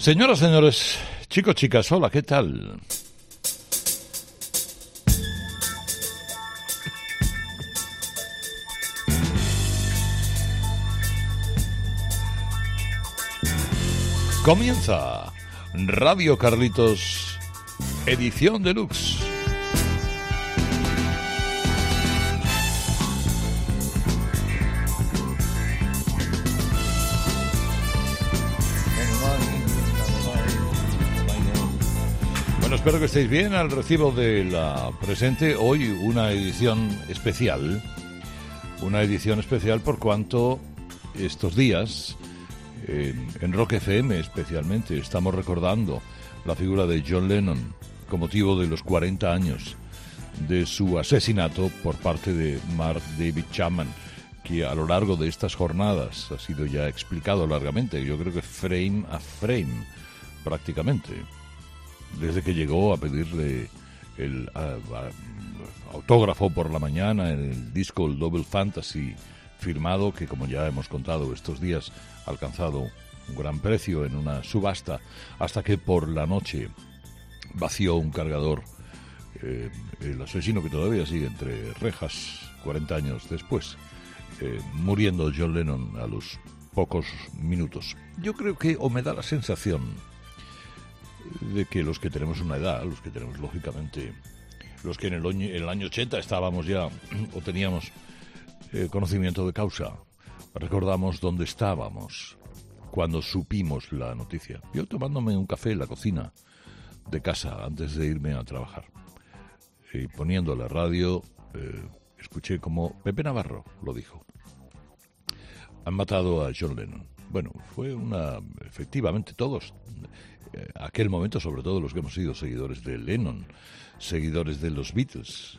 Señoras, señores, chicos, chicas, hola, ¿qué tal? Comienza Radio Carlitos, edición deluxe. Espero que estéis bien al recibo de la presente. Hoy una edición especial. Una edición especial por cuanto estos días, en, en Rock FM especialmente, estamos recordando la figura de John Lennon con motivo de los 40 años de su asesinato por parte de Mark David Chapman, que a lo largo de estas jornadas ha sido ya explicado largamente, yo creo que frame a frame prácticamente desde que llegó a pedirle el autógrafo por la mañana el disco el Double Fantasy firmado que como ya hemos contado estos días ha alcanzado un gran precio en una subasta hasta que por la noche vació un cargador eh, el asesino que todavía sigue entre rejas 40 años después eh, muriendo John Lennon a los pocos minutos. Yo creo que o me da la sensación de que los que tenemos una edad, los que tenemos lógicamente, los que en el el año 80 estábamos ya o teníamos eh, conocimiento de causa, recordamos dónde estábamos cuando supimos la noticia. Yo tomándome un café en la cocina de casa antes de irme a trabajar y poniendo la radio, eh, escuché como Pepe Navarro lo dijo. Han matado a John Lennon. Bueno, fue una, efectivamente todos, aquel momento, sobre todo los que hemos sido seguidores de Lennon, seguidores de los Beatles,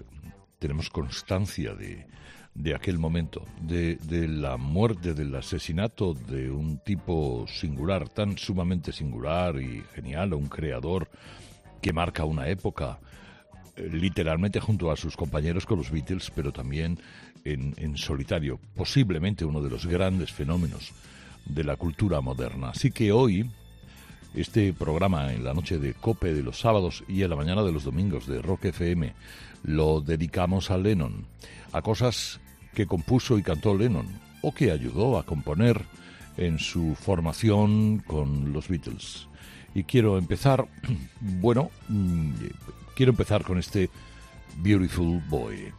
tenemos constancia de, de aquel momento, de, la muerte, del asesinato de un tipo singular, tan sumamente singular y genial, un creador que marca una época, eh, literalmente junto a sus compañeros con los Beatles, pero también en solitario, posiblemente uno de los grandes fenómenos de la cultura moderna. Así que hoy, este programa en la noche de Cope de los sábados y en la mañana de los domingos de Rock FM, lo dedicamos a Lennon, a cosas que compuso y cantó Lennon, o que ayudó a componer en su formación con los Beatles. Y quiero empezar, bueno, mm, quiero empezar con este Beautiful Boy.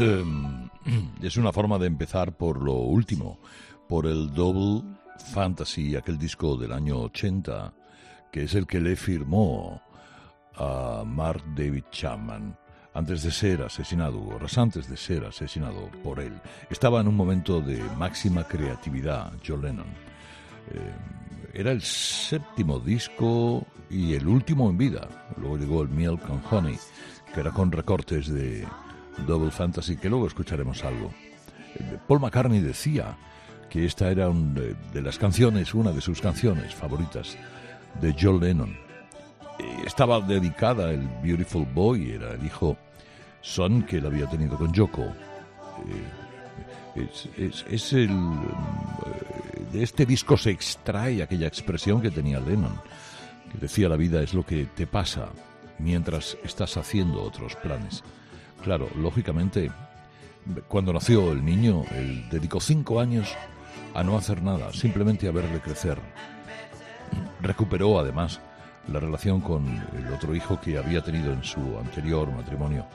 Em, es una forma de empezar por lo último, por el Double Fantasy, aquel disco del año 80, que es el que le firmó a Mark David Chapman antes de ser asesinado, horas antes de ser asesinado por él. Estaba en un momento de máxima creatividad, John Lennon. Eh, era el séptimo disco y el último en vida. Luego llegó el Milk and Honey, que era con recortes de Double Fantasy, que luego escucharemos algo. Eh, Paul McCartney decía que esta era un de, de las canciones, una de sus canciones favoritas de John Lennon. Eh, Estaba dedicada el Beautiful Boy, era el hijo son que él había tenido con Yoko. Eh, es, el, eh, de este disco se extrae aquella expresión que tenía Lennon, que decía la vida es lo que te pasa mientras estás haciendo otros planes. Claro, lógicamente, cuando nació el niño, él dedicó cinco años a no hacer nada, simplemente a verle crecer. Recuperó además la relación con el otro hijo que había tenido en su anterior matrimonio.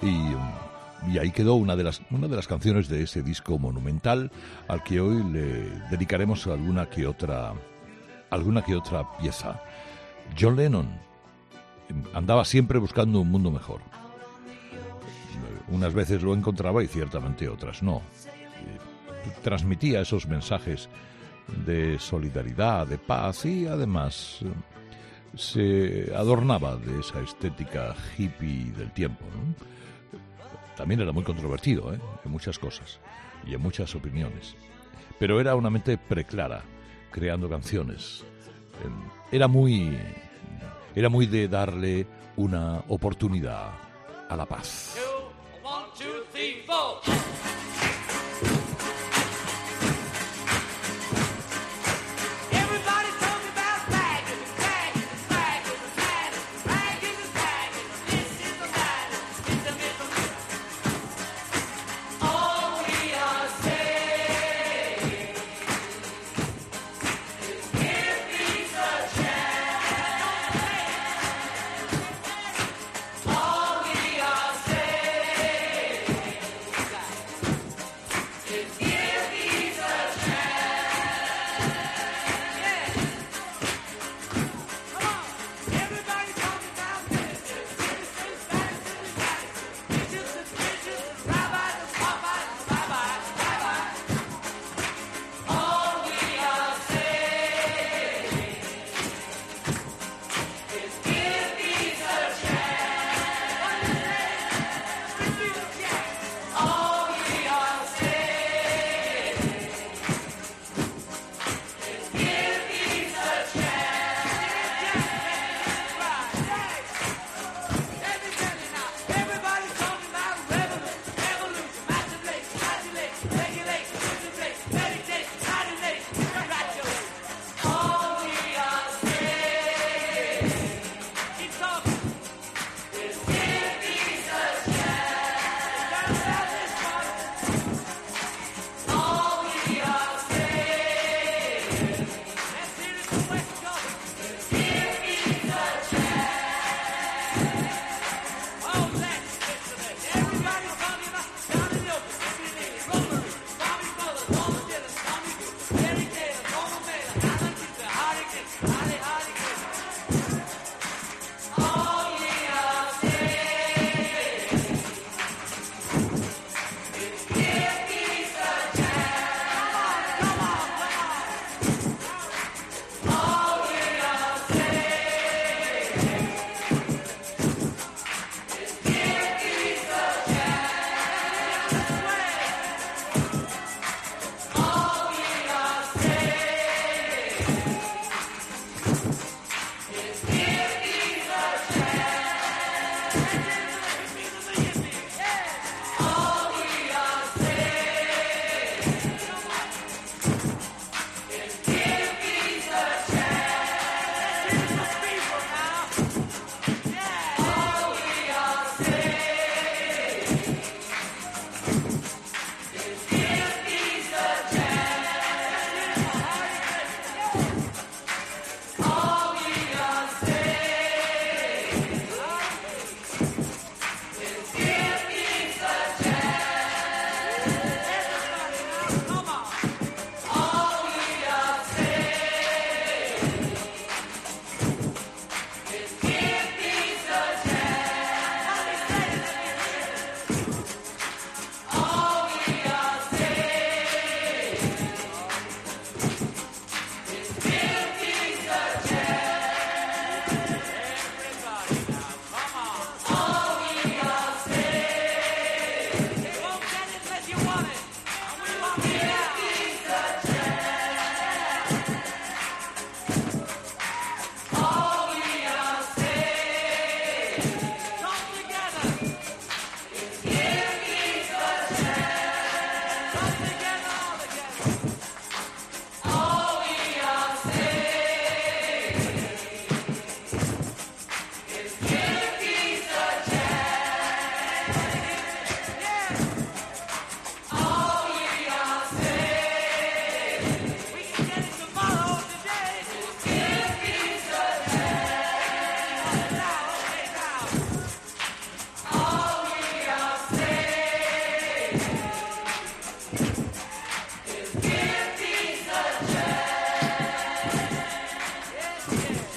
Y, ahí quedó una de, las, una de las canciones de ese disco monumental al que hoy le dedicaremos alguna que otra, alguna que otra pieza. John Lennon andaba siempre buscando un mundo mejor. Unas veces lo encontraba y ciertamente otras no. Transmitía esos mensajes de solidaridad, de paz y además se adornaba de esa estética hippie del tiempo. También era muy controvertido ¿eh? en muchas cosas y en muchas opiniones. Pero era una mente preclara, creando canciones. Era muy, era muy de darle una oportunidad a la paz.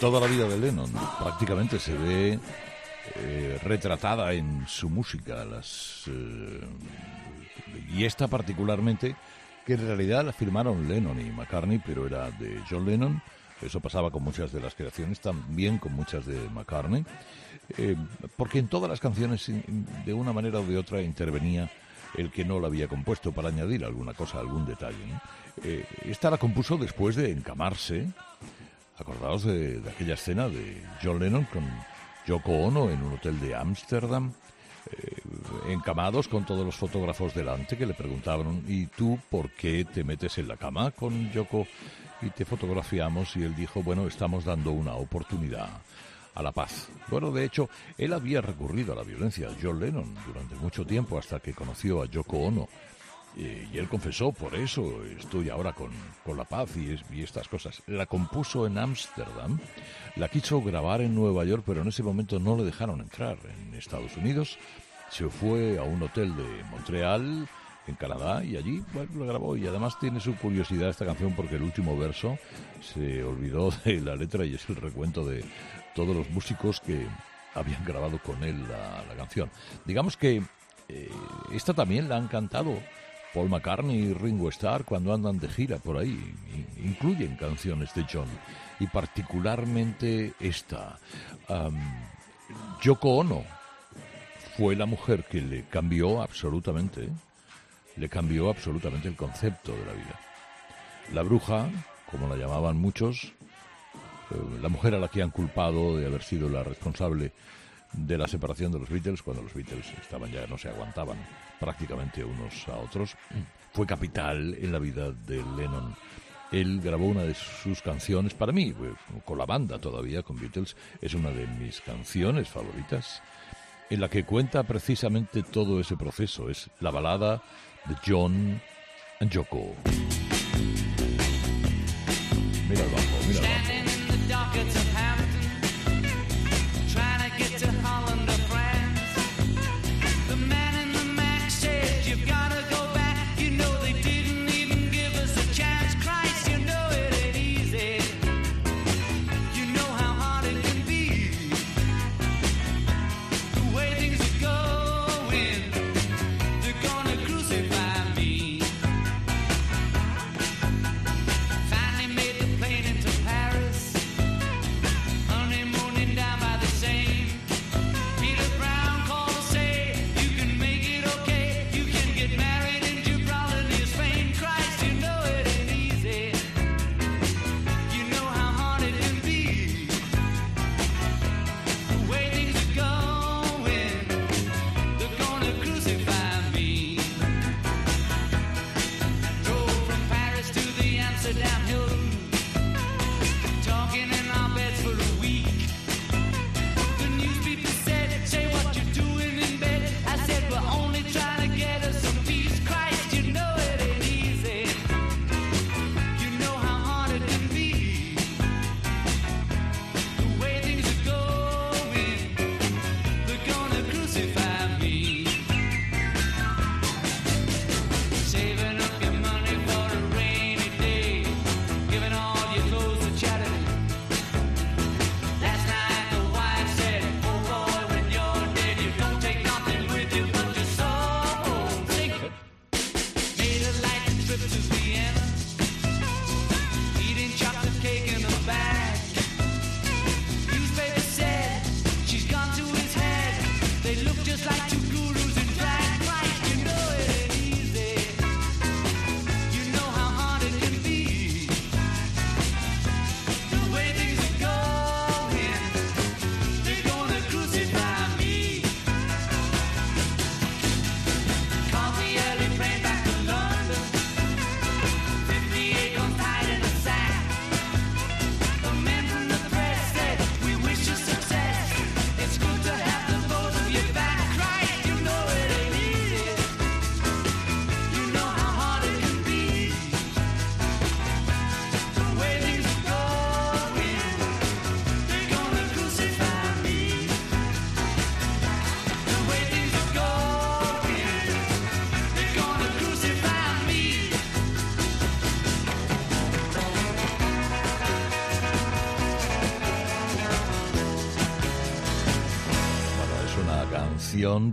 Toda la vida de Lennon prácticamente se ve eh, retratada en su música. Las, eh, y esta particularmente, que en realidad la firmaron Lennon y McCartney, pero era de John Lennon. Eso pasaba con muchas de las creaciones, también con muchas de McCartney. Eh, porque en todas las canciones, de una manera o de otra, intervenía el que no la había compuesto para añadir alguna cosa, algún detalle. esta la compuso después de encamarse. Acordaos de, aquella escena de John Lennon con Yoko Ono en un hotel de Ámsterdam, eh, encamados con todos los fotógrafos delante que le preguntaban, ¿y tú por qué te metes en la cama con Yoko y te fotografiamos? Y él dijo, bueno, estamos dando una oportunidad a la paz. Bueno, de hecho, él había recurrido a la violencia, John Lennon, durante mucho tiempo hasta que conoció a Yoko Ono. Eh, y él confesó, por eso estoy ahora con, con la paz y, y estas cosas. La compuso en Ámsterdam, la quiso grabar en Nueva York, pero en ese momento no le dejaron entrar en Estados Unidos. Se fue a un hotel de Montreal, en Canadá, y allí bueno, lo grabó. Y además tiene su curiosidad esta canción porque el último verso se olvidó de la letra y es el recuento de todos los músicos que habían grabado con él la, la canción. Digamos que eh, esta también la han cantado Paul McCartney y Ringo Starr cuando andan de gira por ahí. Incluyen canciones de John y particularmente esta. Yoko Ono fue la mujer que le cambió absolutamente, le cambió absolutamente el concepto de la vida. La bruja, como la llamaban muchos, eh, la mujer a la que han culpado de haber sido la responsable de la separación de los Beatles, cuando los Beatles estaban ya, no se aguantaban prácticamente unos a otros, fue capital en la vida de Lennon. Él grabó una de sus canciones, para mí, eh, con la banda todavía, con Beatles, es una de mis canciones favoritas, en la que cuenta precisamente todo ese proceso. Es la balada de John and Yoko. Mira el bajo, mira el bajo. Amsterdam.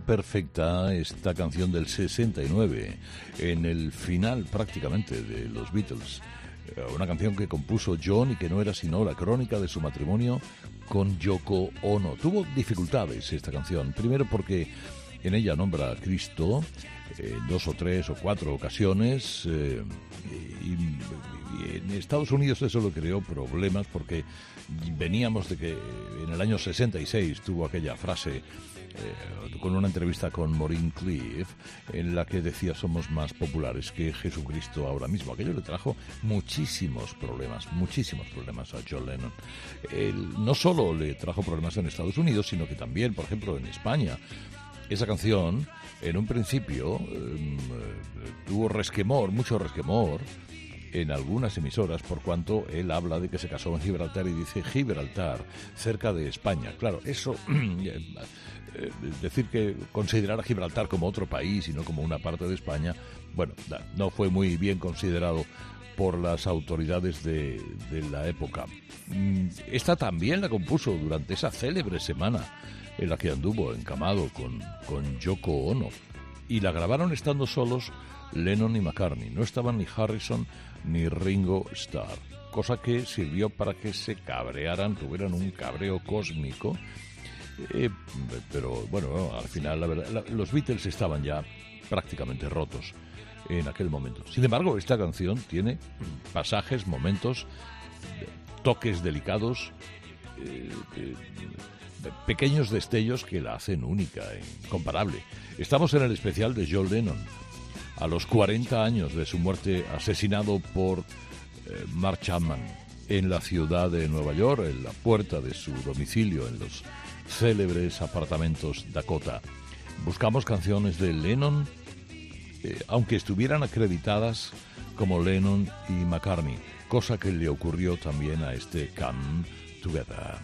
Perfecta, esta canción del 69, en el final prácticamente de los Beatles. Eh, Una canción que compuso John y que no era sino la crónica de su matrimonio con Yoko Ono. Tuvo dificultades esta canción, primero porque en ella nombra a Cristo eh, en dos o tres o cuatro ocasiones eh, y, y en Estados Unidos eso lo creó problemas porque veníamos de que en el año 66 tuvo aquella frase eh, con una entrevista con Maureen Cliff en la que decía somos más populares que Jesucristo ahora mismo. Aquello le trajo muchísimos problemas, muchísimos problemas a John Lennon. No solo le trajo problemas en Estados Unidos, sino que también, por ejemplo, en España. Esa canción, en un principio, em, eh, tuvo resquemor, mucho resquemor, en algunas emisoras por cuanto él habla de que se casó en Gibraltar y dice Gibraltar, cerca de España. Claro, eso, eh, decir que considerar a Gibraltar como otro país y no como una parte de España, bueno, no fue muy bien considerado por las autoridades de, de la época. Mm, Esta también la compuso durante esa célebre semana en la que anduvo encamado con, con Yoko Ono y la grabaron estando solos Lennon y McCartney. No estaban ni Harrison ni Ringo Starr, cosa que sirvió para que se cabrearan, tuvieran un cabreo cósmico. Eh, pero bueno, al final la verdad, la- los Beatles estaban ya prácticamente rotos en aquel momento. Sin embargo, esta canción tiene pasajes, momentos, toques delicados, eh, eh, pequeños destellos que la hacen única, e incomparable. Estamos en el especial de John Lennon, a los 40 años de su muerte, asesinado por eh, Mark Chapman en la ciudad de Nueva York, en la puerta de su domicilio, en los célebres apartamentos Dakota. Buscamos canciones de Lennon, eh, aunque estuvieran acreditadas como Lennon y McCartney, cosa que le ocurrió también a este Come Together.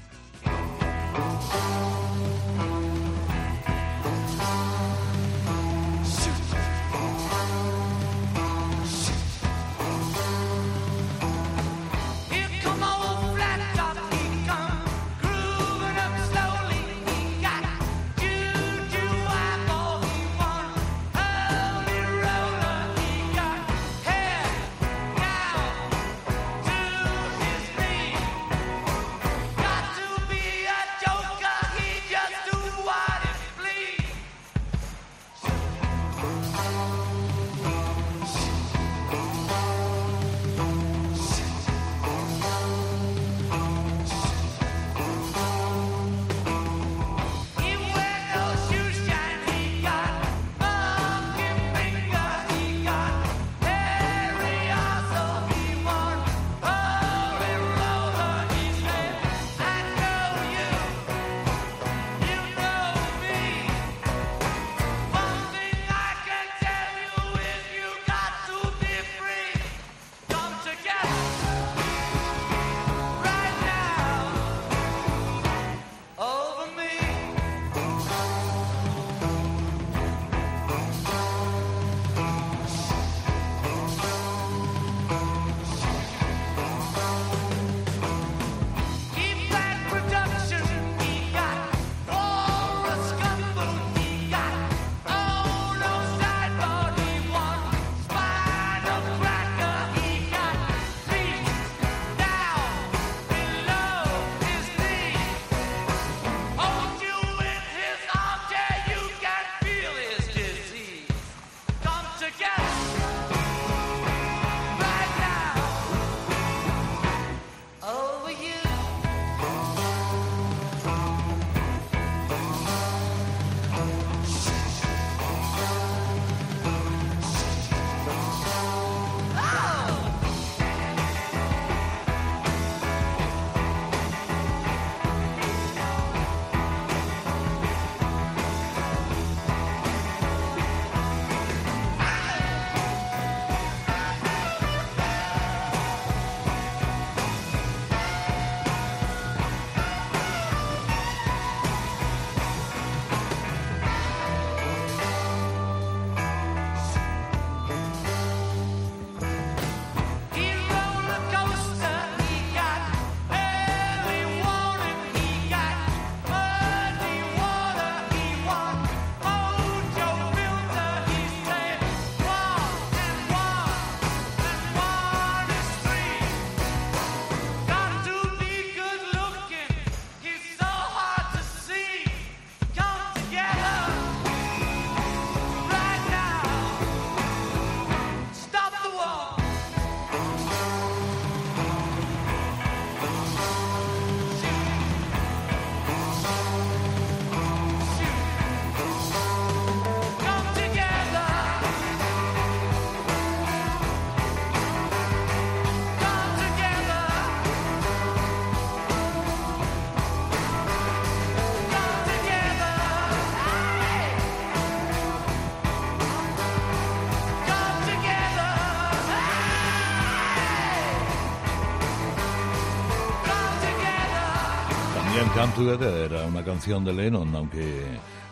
Together era una canción de Lennon, aunque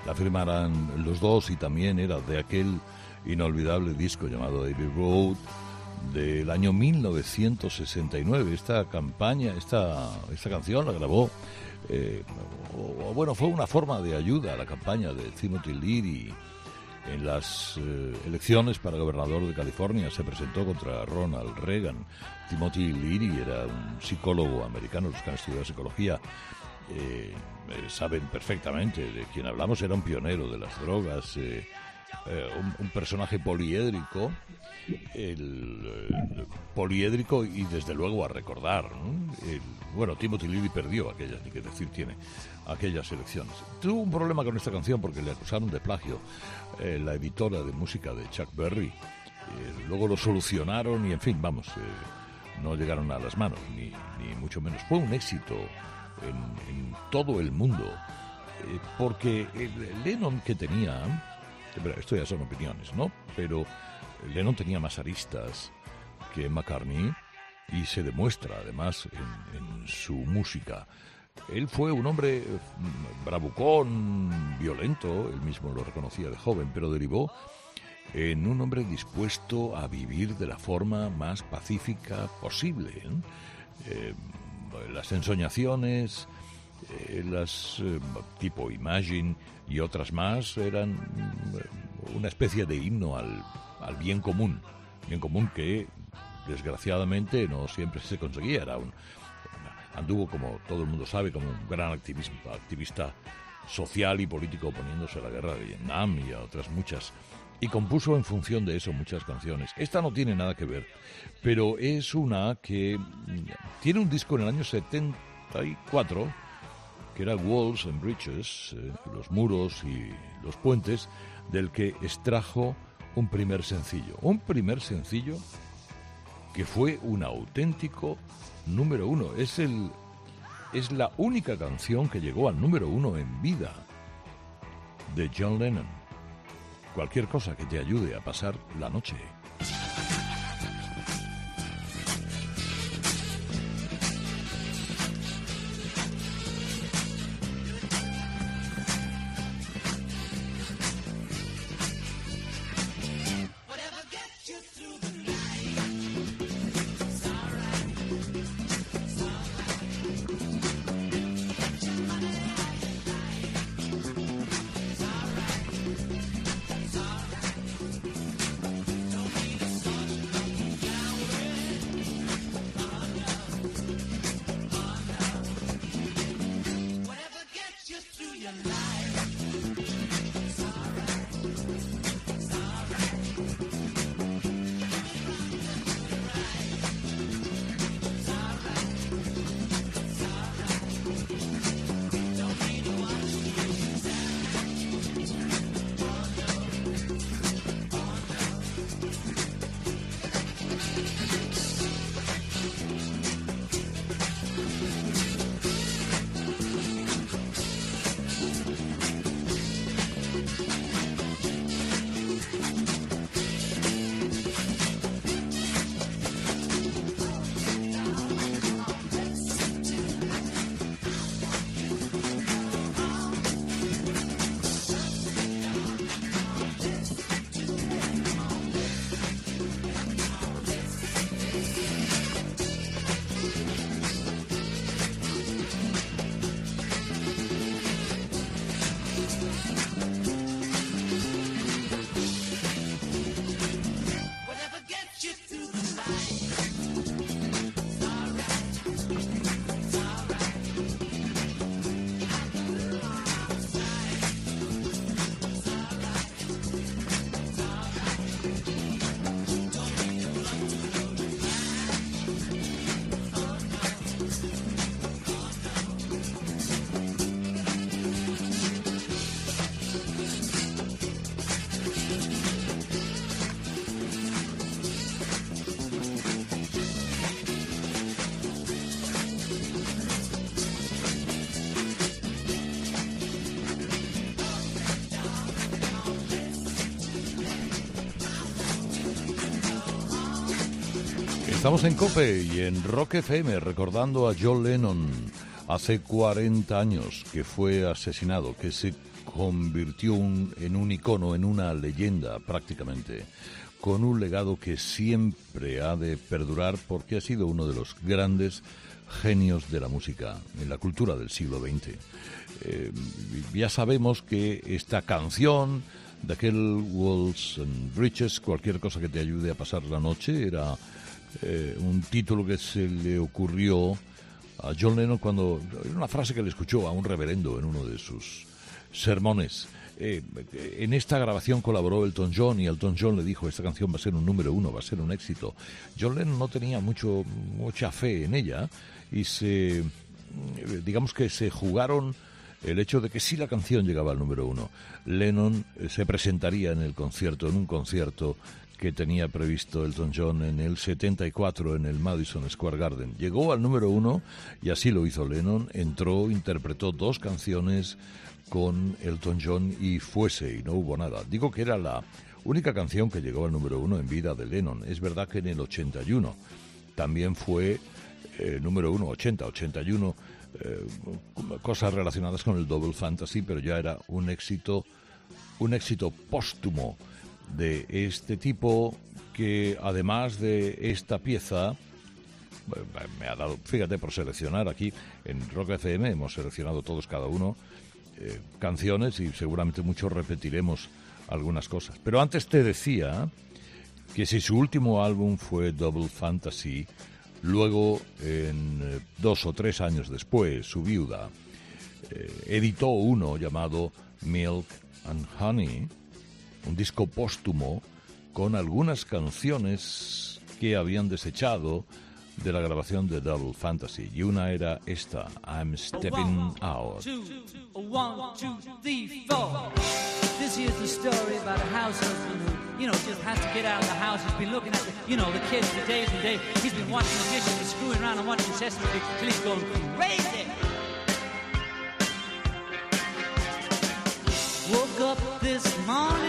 la firmaran los dos y también era de aquel inolvidable disco llamado Abbey Road del año 1969. Esta campaña, esta, esta canción la grabó, eh, o bueno, fue una forma de ayuda a la campaña de Timothy Leary en las eh, elecciones para gobernador de California se presentó contra Ronald Reagan. Timothy Leary era un psicólogo americano, los que han estudiado psicología eh, eh, saben perfectamente de quién hablamos, era un pionero de las drogas, eh, eh, un, personaje poliédrico, el, poliédrico y desde luego a recordar. bueno, Timothy Leary perdió aquellas, ni que decir tiene, aquellas elecciones. Tuvo un problema con esta canción porque le acusaron de plagio la editora de música de Chuck Berry. Luego lo solucionaron y en fin, vamos, no llegaron a las manos, ni, ni mucho menos. Fue un éxito en, todo el mundo, eh, porque Lennon que tenía, pero esto ya son opiniones, ¿no? Pero Lennon tenía más aristas que McCartney y se demuestra además en, en su música. Él fue un hombre eh, bravucón, violento, él mismo lo reconocía de joven, pero derivó en un hombre dispuesto a vivir de la forma más pacífica posible. ¿eh? Las ensoñaciones, eh, las eh, tipo Imagine y otras más eran mm, una especie de himno al, al bien común, bien común que desgraciadamente no siempre se conseguía, era un anduvo como todo el mundo sabe como un gran activismo, activista social y político oponiéndose a la guerra de Vietnam y a otras muchas y compuso en función de eso muchas canciones. Esta no tiene nada que ver, pero es una que mm, tiene un disco en el año 74 que era Walls and Bridges, eh, los muros y los puentes, del que extrajo un primer sencillo. Un primer sencillo que fue un auténtico número uno. Es, el, es la única canción que llegó al número uno en vida de John Lennon. Cualquier cosa que te ayude a pasar la noche. Estamos en Cope y en Rock FM recordando a John Lennon, Hace 40 años que fue asesinado, que se convirtió en un icono, en una leyenda prácticamente, con un legado que siempre ha de perdurar porque ha sido uno de los grandes genios de la música en la cultura del siglo XX. Eh, ya sabemos que esta canción de aquel Walls and Bridges, cualquier cosa que te ayude a pasar la noche, era eh, un título que se le ocurrió a John Lennon cuando era una frase que le escuchó a un reverendo en uno de sus sermones. Eh, en esta grabación colaboró Elton John y Elton John le dijo esta canción va a ser un número uno, va a ser un éxito. John Lennon no tenía mucho mucha fe en ella y se digamos que se jugaron el hecho de que si la canción llegaba al número uno, Lennon eh, se presentaría en el concierto, en un concierto que tenía previsto Elton John en el 74 en el Madison Square Garden. Llegó al número uno y así lo hizo Lennon, entró, interpretó dos canciones con Elton John y fuese y no hubo nada. Digo que era la única canción que llegó al número uno en vida de Lennon. Es verdad que en el 81 también fue eh, número uno, 80, 81, eh, cosas relacionadas con el Double Fantasy, pero ya era un éxito, un éxito póstumo de este tipo que además de esta pieza eh, me ha dado, fíjate, por seleccionar aquí en Rock FM, hemos seleccionado todos cada uno eh, canciones y seguramente muchos repetiremos algunas cosas. Pero antes te decía que si su último álbum fue Double Fantasy, luego, en eh, dos o tres años después, su viuda editó uno llamado Milk and Honey, un disco póstumo con algunas canciones que habían desechado de la grabación de Double Fantasy. Y una era esta, I'm Stepping Out. two, one, two, three, four. This here's the story about a house husband who, you know, just has to get out of the house. He's been looking at the, you know, the kids for days and days. He's been washing the dishes and screwing around and watching Sesame Street he's going crazy. Woke up this morning,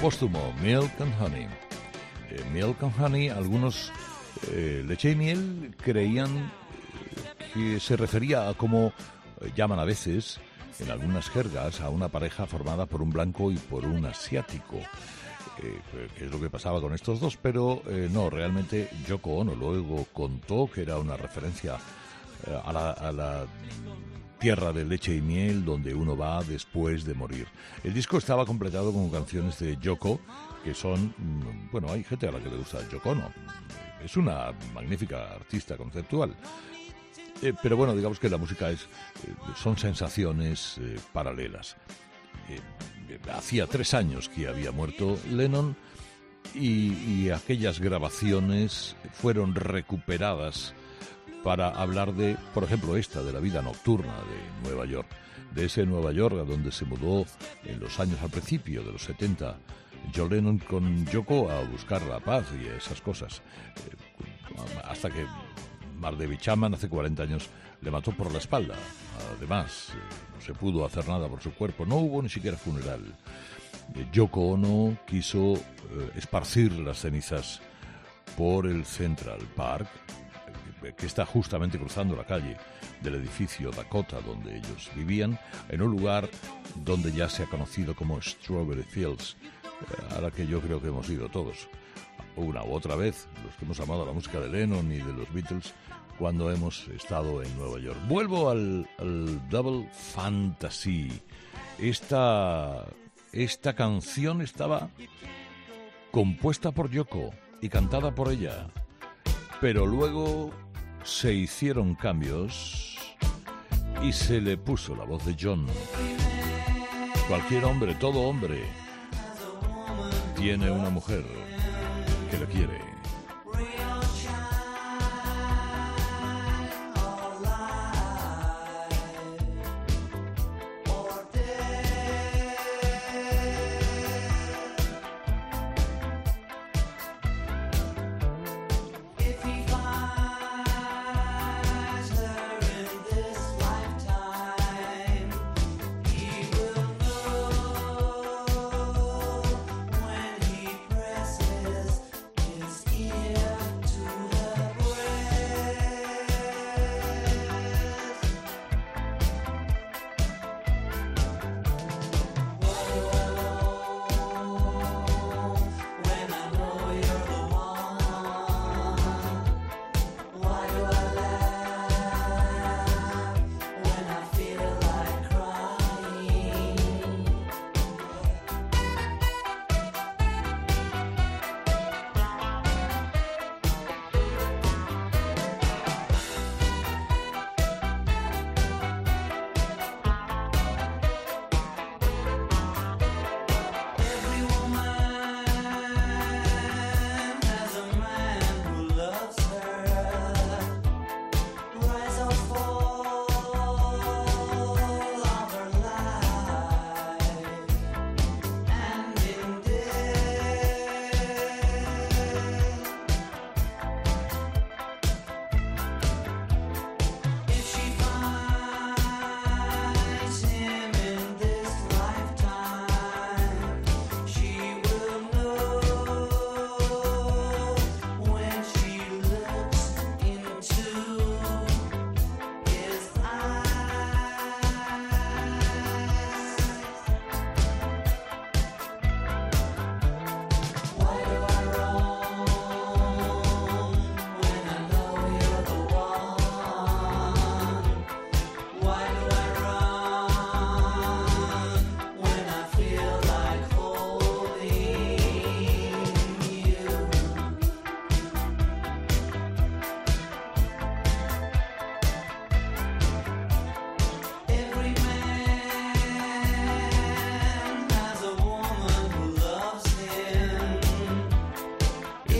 póstumo, Milk and Honey. Eh, Milk and Honey, algunos eh, leche y miel creían eh, que se refería a como llaman a veces en algunas jergas a una pareja formada por un blanco y por un asiático. Que es lo que pasaba con estos dos, pero no, realmente Yoko Ono luego contó que era una referencia a la tierra de leche y miel donde uno va después de morir. El disco estaba completado con canciones de Yoko que son, mm, bueno, hay gente a la que le gusta Yoko Ono. Es una magnífica artista conceptual. Eh, pero bueno, digamos que la música es, eh, son sensaciones eh, paralelas. Hacía tres años que había muerto Lennon y aquellas grabaciones fueron recuperadas para hablar de, por ejemplo, esta, de la vida nocturna de Nueva York, de ese Nueva York a donde se mudó en los años al principio de los 70 John Lennon con Yoko a buscar la paz y esas cosas. Eh, hasta que Mardevi Chapman hace 40 años le mató por la espalda. Además, eh, no se pudo hacer nada por su cuerpo, no hubo ni siquiera funeral. Eh, Yoko Ono quiso esparcir las cenizas por el Central Park, que está justamente cruzando la calle del edificio Dakota donde ellos vivían, en un lugar donde ya se ha conocido como Strawberry Fields, eh, a la que yo creo que hemos ido todos una u otra vez, los que hemos amado la música de Lennon y de los Beatles, cuando hemos estado en Nueva York. Vuelvo al, al Double Fantasy. Esta, esta canción estaba compuesta por Yoko y cantada por ella, pero luego se hicieron cambios y se le puso la voz de John. Cualquier hombre, todo hombre, tiene una mujer que lo quiere.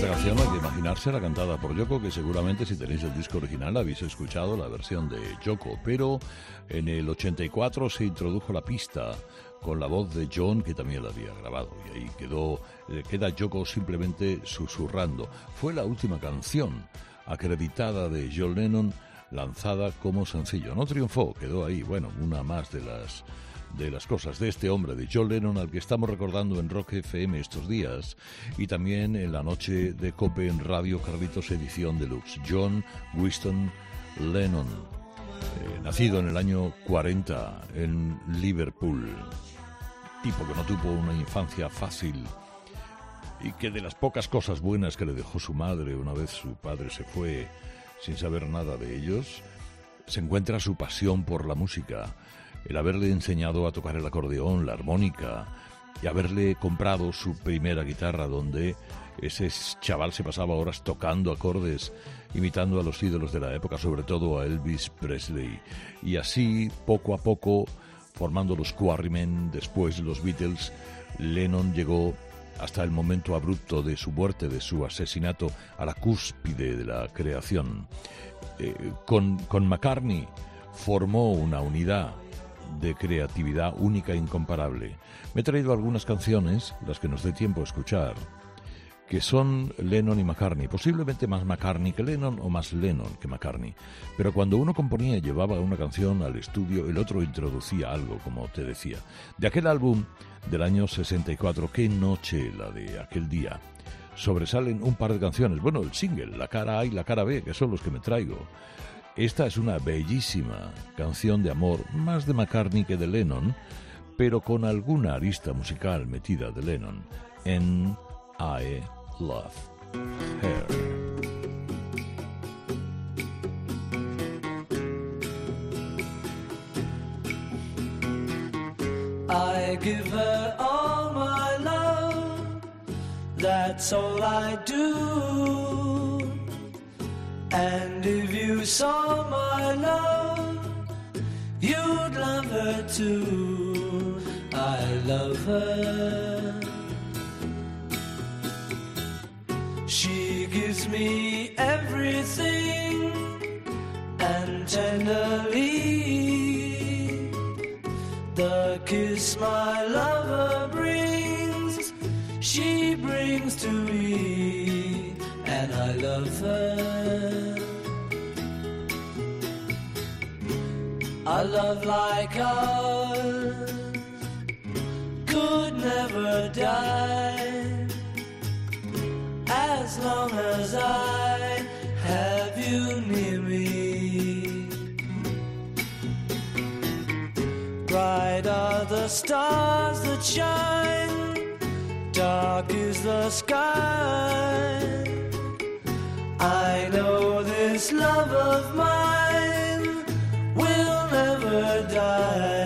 Canción hay que imaginársela cantada por Yoko, que seguramente si tenéis el disco original habéis escuchado la versión de Yoko, pero en el 84 se introdujo la pista con la voz de John, que también la había grabado, y ahí quedó, eh, queda Yoko simplemente susurrando. Fue la última canción acreditada de John Lennon lanzada como sencillo. No triunfó, quedó ahí, bueno, una más de las de las cosas de este hombre, de John Lennon, al que estamos recordando en Rock FM estos días y también en la noche de Cope en Radio Carlitos Edición Deluxe. John Winston Lennon, eh, nacido en el año 40 en Liverpool, tipo que no tuvo una infancia fácil y que de las pocas cosas buenas que le dejó su madre una vez su padre se fue sin saber nada de ellos, se encuentra su pasión por la música, el haberle enseñado a tocar el acordeón, la armónica y haberle comprado su primera guitarra donde ese chaval se pasaba horas tocando acordes, imitando a los ídolos de la época, sobre todo a Elvis Presley. Y así, poco a poco, formando los Quarrymen, después los Beatles, Lennon llegó hasta el momento abrupto de su muerte, de su asesinato, a la cúspide de la creación. Eh, con, con McCartney formó una unidad de creatividad única e incomparable. Me he traído algunas canciones, las que nos dé tiempo a escuchar, que son Lennon y McCartney, posiblemente más McCartney que Lennon o más Lennon que McCartney. Pero cuando uno componía y llevaba una canción al estudio, el otro introducía algo, como te decía. De aquel álbum del año 64, Qué noche la de aquel día. Sobresalen un par de canciones, bueno, el single, la cara A y la cara B, que son los que me traigo. Esta es una bellísima canción de amor, más de McCartney que de Lennon, pero con alguna arista musical metida de Lennon en I Love Her. I give her all my love, that's all I do. And if you saw my love, you'd love her too. I love her. She gives me everything and tenderly the kiss my lover brings, she brings to me, and I love her. A love like ours could never die as long as I have you near me. Bright are the stars that shine, dark is the sky. I know this love of mine die.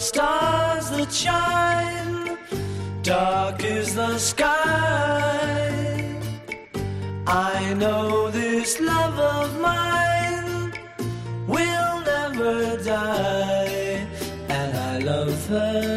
Stars that shine, dark is the sky. I know this love of mine will never die, and I love her.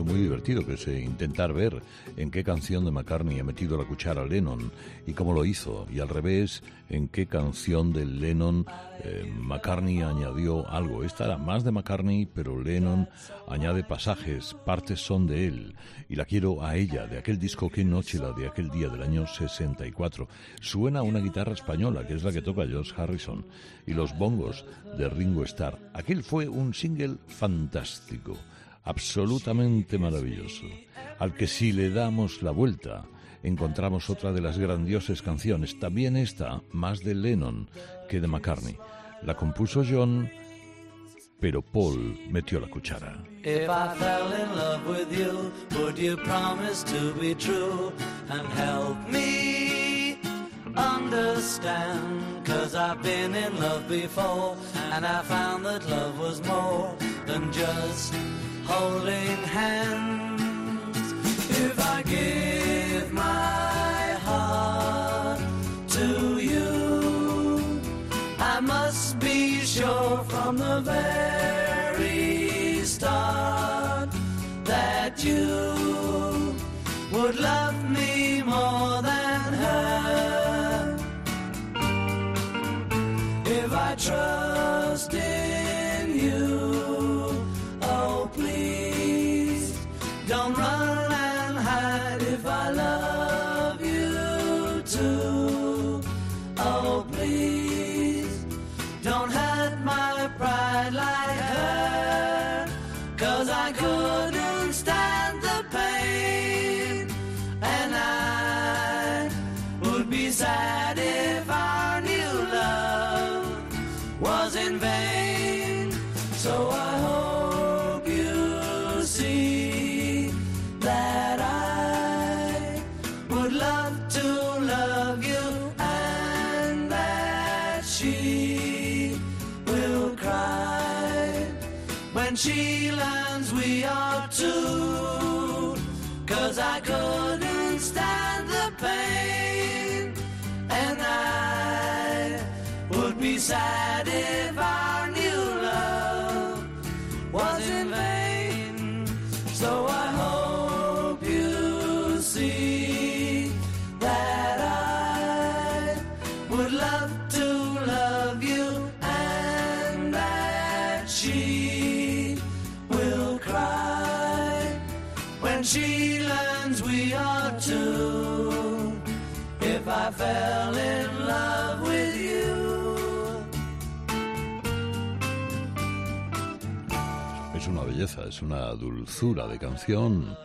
Muy divertido que es eh, intentar ver en qué canción de McCartney ha metido la cuchara Lennon y cómo lo hizo, y al revés, en qué canción de Lennon eh, McCartney añadió algo. Esta era más de McCartney, pero Lennon añade pasajes, partes son de él, y la quiero a ella, de aquel disco Qué noche, la de aquel día del año 64. Suena una guitarra española, que es la que toca George Harrison, y los bongos de Ringo Starr. Aquel fue un single fantástico absolutamente maravilloso, al que si le damos la vuelta encontramos otra de las grandiosas canciones, también esta, más de Lennon que de McCartney. La compuso John, pero Paul metió la cuchara. If I fell in love with you, would you promise to be true and help me understand? Cause I've been in love before and I found that love was more than just holding hands. If I give my heart to you, I must be sure from the very start that you would love me more than she learns we are two. Cause I couldn't stand the pain and I would be sad es una dulzura de canción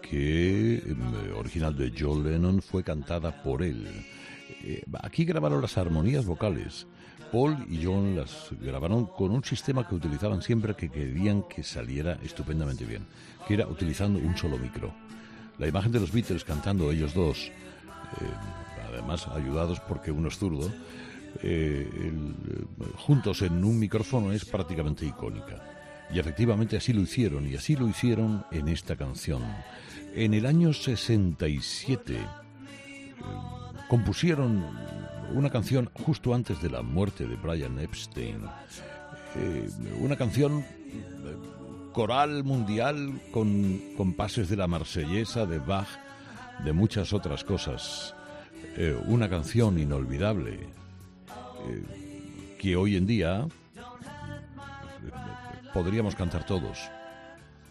que eh, original de John Lennon fue cantada por él. Eh, aquí grabaron las armonías vocales. Paul y John las grabaron con un sistema que utilizaban siempre que querían que saliera estupendamente bien, que era utilizando un solo micro. La imagen de los Beatles cantando ellos dos, eh, además ayudados porque uno es zurdo, eh, juntos en un micrófono es prácticamente icónica. Y efectivamente así lo hicieron, y así lo hicieron en esta canción. En el año 67 eh, compusieron una canción justo antes de la muerte de Brian Epstein. Eh, una canción eh, coral mundial con compases de la marsellesa, de Bach, de muchas otras cosas. Eh, una canción inolvidable que hoy en día podríamos cantar todos.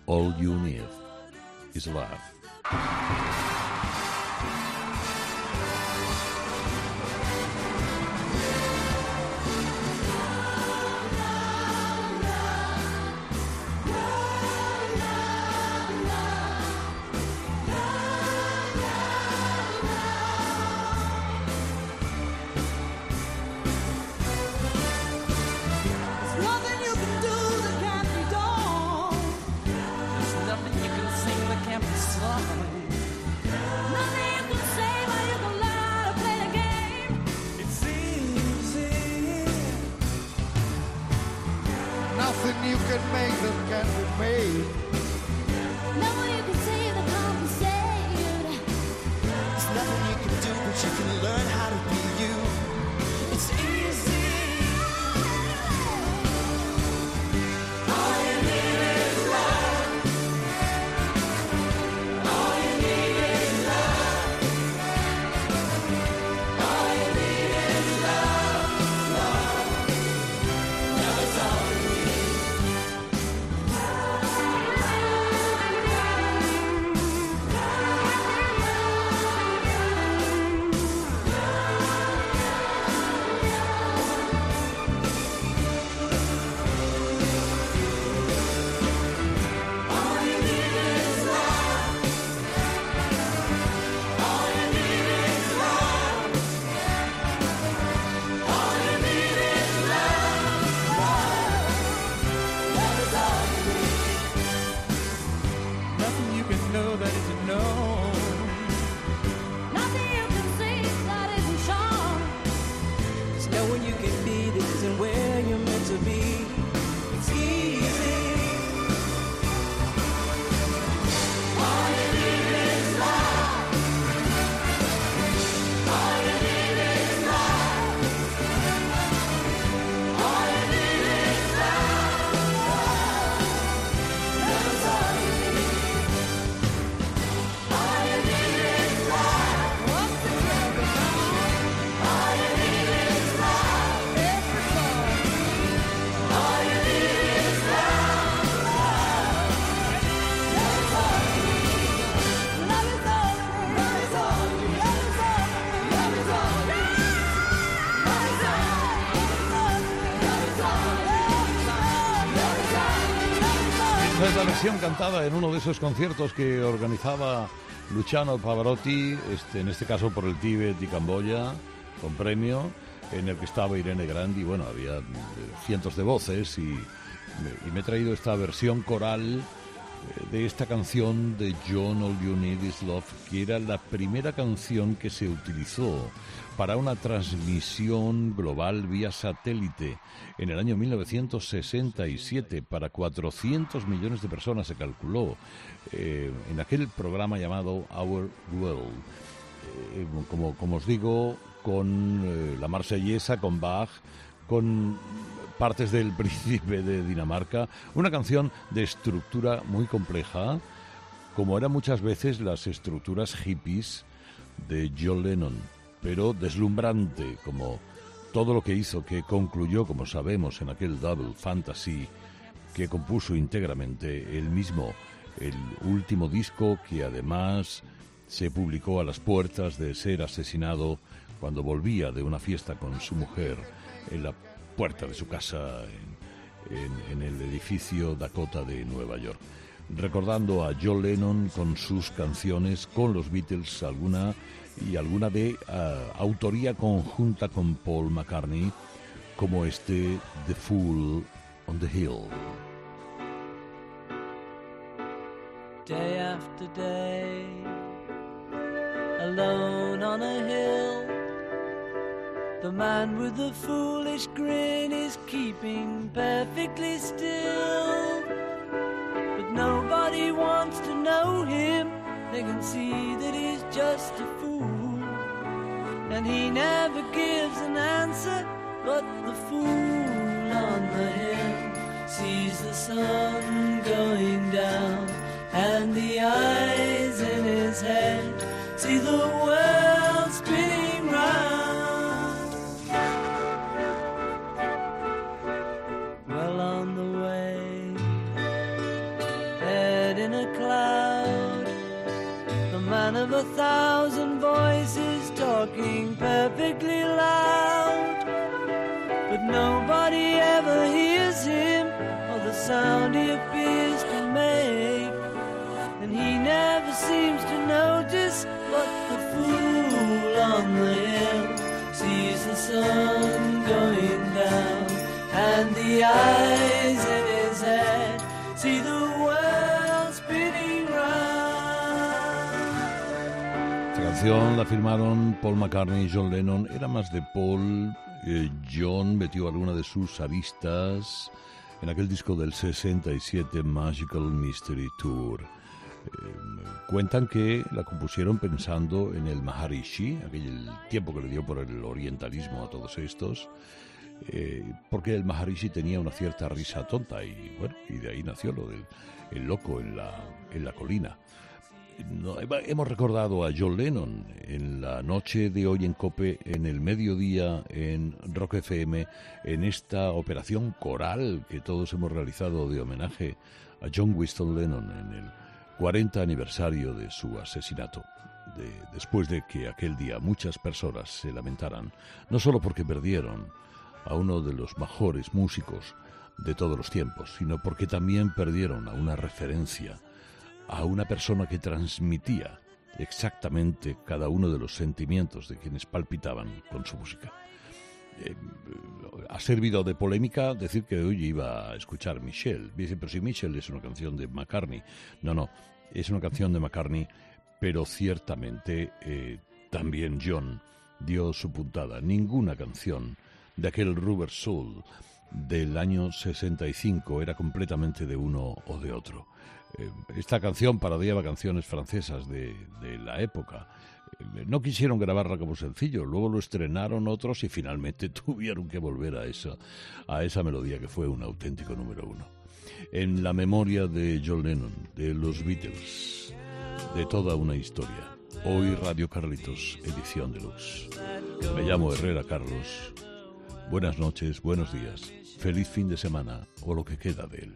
All you need is love. Versión cantada en uno de esos conciertos que organizaba Luciano Pavarotti, este, en este caso por el Tíbet y Camboya, con premio, en el que estaba Irene Grandi. Bueno, había eh, cientos de voces y, y me he traído esta versión coral de esta canción de John All You Need Is Love, que era la primera canción que se utilizó para una transmisión global vía satélite en el año 1967 para 400 millones de personas se calculó eh, en aquel programa llamado Our World. Eh, como, como os digo, con eh, la marsellesa, con Bach, con partes del Príncipe de Dinamarca, una canción de estructura muy compleja, como eran muchas veces las estructuras hippies de John Lennon, pero deslumbrante como todo lo que hizo, que concluyó, como sabemos, en aquel Double Fantasy que compuso íntegramente él mismo, el último disco que además se publicó a las puertas de ser asesinado cuando volvía de una fiesta con su mujer en la puerta de su casa en, el edificio Dakota de Nueva York. Recordando a John Lennon con sus canciones, con los Beatles, alguna y alguna de ah, autoría conjunta con Paul McCartney, como este The Fool on the Hill. day after day, alone on a hill. The man with the foolish grin is keeping perfectly still. But nobody wants to know him, they can see that he's just a fool. And he never gives an answer, but the fool on the hill sees the sun going down, and the eyes in his head see the world a thousand voices talking perfectly loud. But nobody ever hears him or the sound he appears to make. And he never seems to notice but the fool on the hill sees the sun going down. And the eyes la firmaron Paul McCartney y John Lennon. Era más de Paul. eh, John metió alguna de sus aristas en aquel disco del 67, Magical Mystery Tour. Eh, cuentan que la compusieron pensando en el Maharishi, aquel tiempo que le dio por el orientalismo a todos estos, eh, porque el Maharishi tenía una cierta risa tonta y bueno, y de ahí nació lo del el loco en la, en la colina. No, hemos recordado a John Lennon en la noche de hoy en Cope, en el mediodía en Rock FM, en esta operación coral que todos hemos realizado de homenaje a John Winston Lennon en el 40 aniversario de su asesinato. de- después de que aquel día muchas personas se lamentaran, no solo porque perdieron a uno de los mejores músicos de todos los tiempos, sino porque también perdieron a una referencia, a una persona que transmitía exactamente cada uno de los sentimientos de quienes palpitaban con su música. Eh, ha servido de polémica decir que hoy iba a escuchar Michelle. Dice, pero si Michelle es una canción de McCartney. No, no, es una canción de McCartney, pero ciertamente eh, también John dio su puntada. Ninguna canción de aquel Rubber Soul del año 65 era completamente de uno o de otro. Eh, esta canción parodiaba canciones francesas de, de la época. Eh, No quisieron grabarla como sencillo, luego lo estrenaron otros y finalmente tuvieron que volver a esa, a esa melodía que fue un auténtico número uno. En la memoria de John Lennon, de los Beatles, de toda una historia. Hoy Radio Carlitos, edición deluxe. Me llamo Herrera Carlos. Buenas noches, buenos días, feliz fin de semana o lo que queda de él.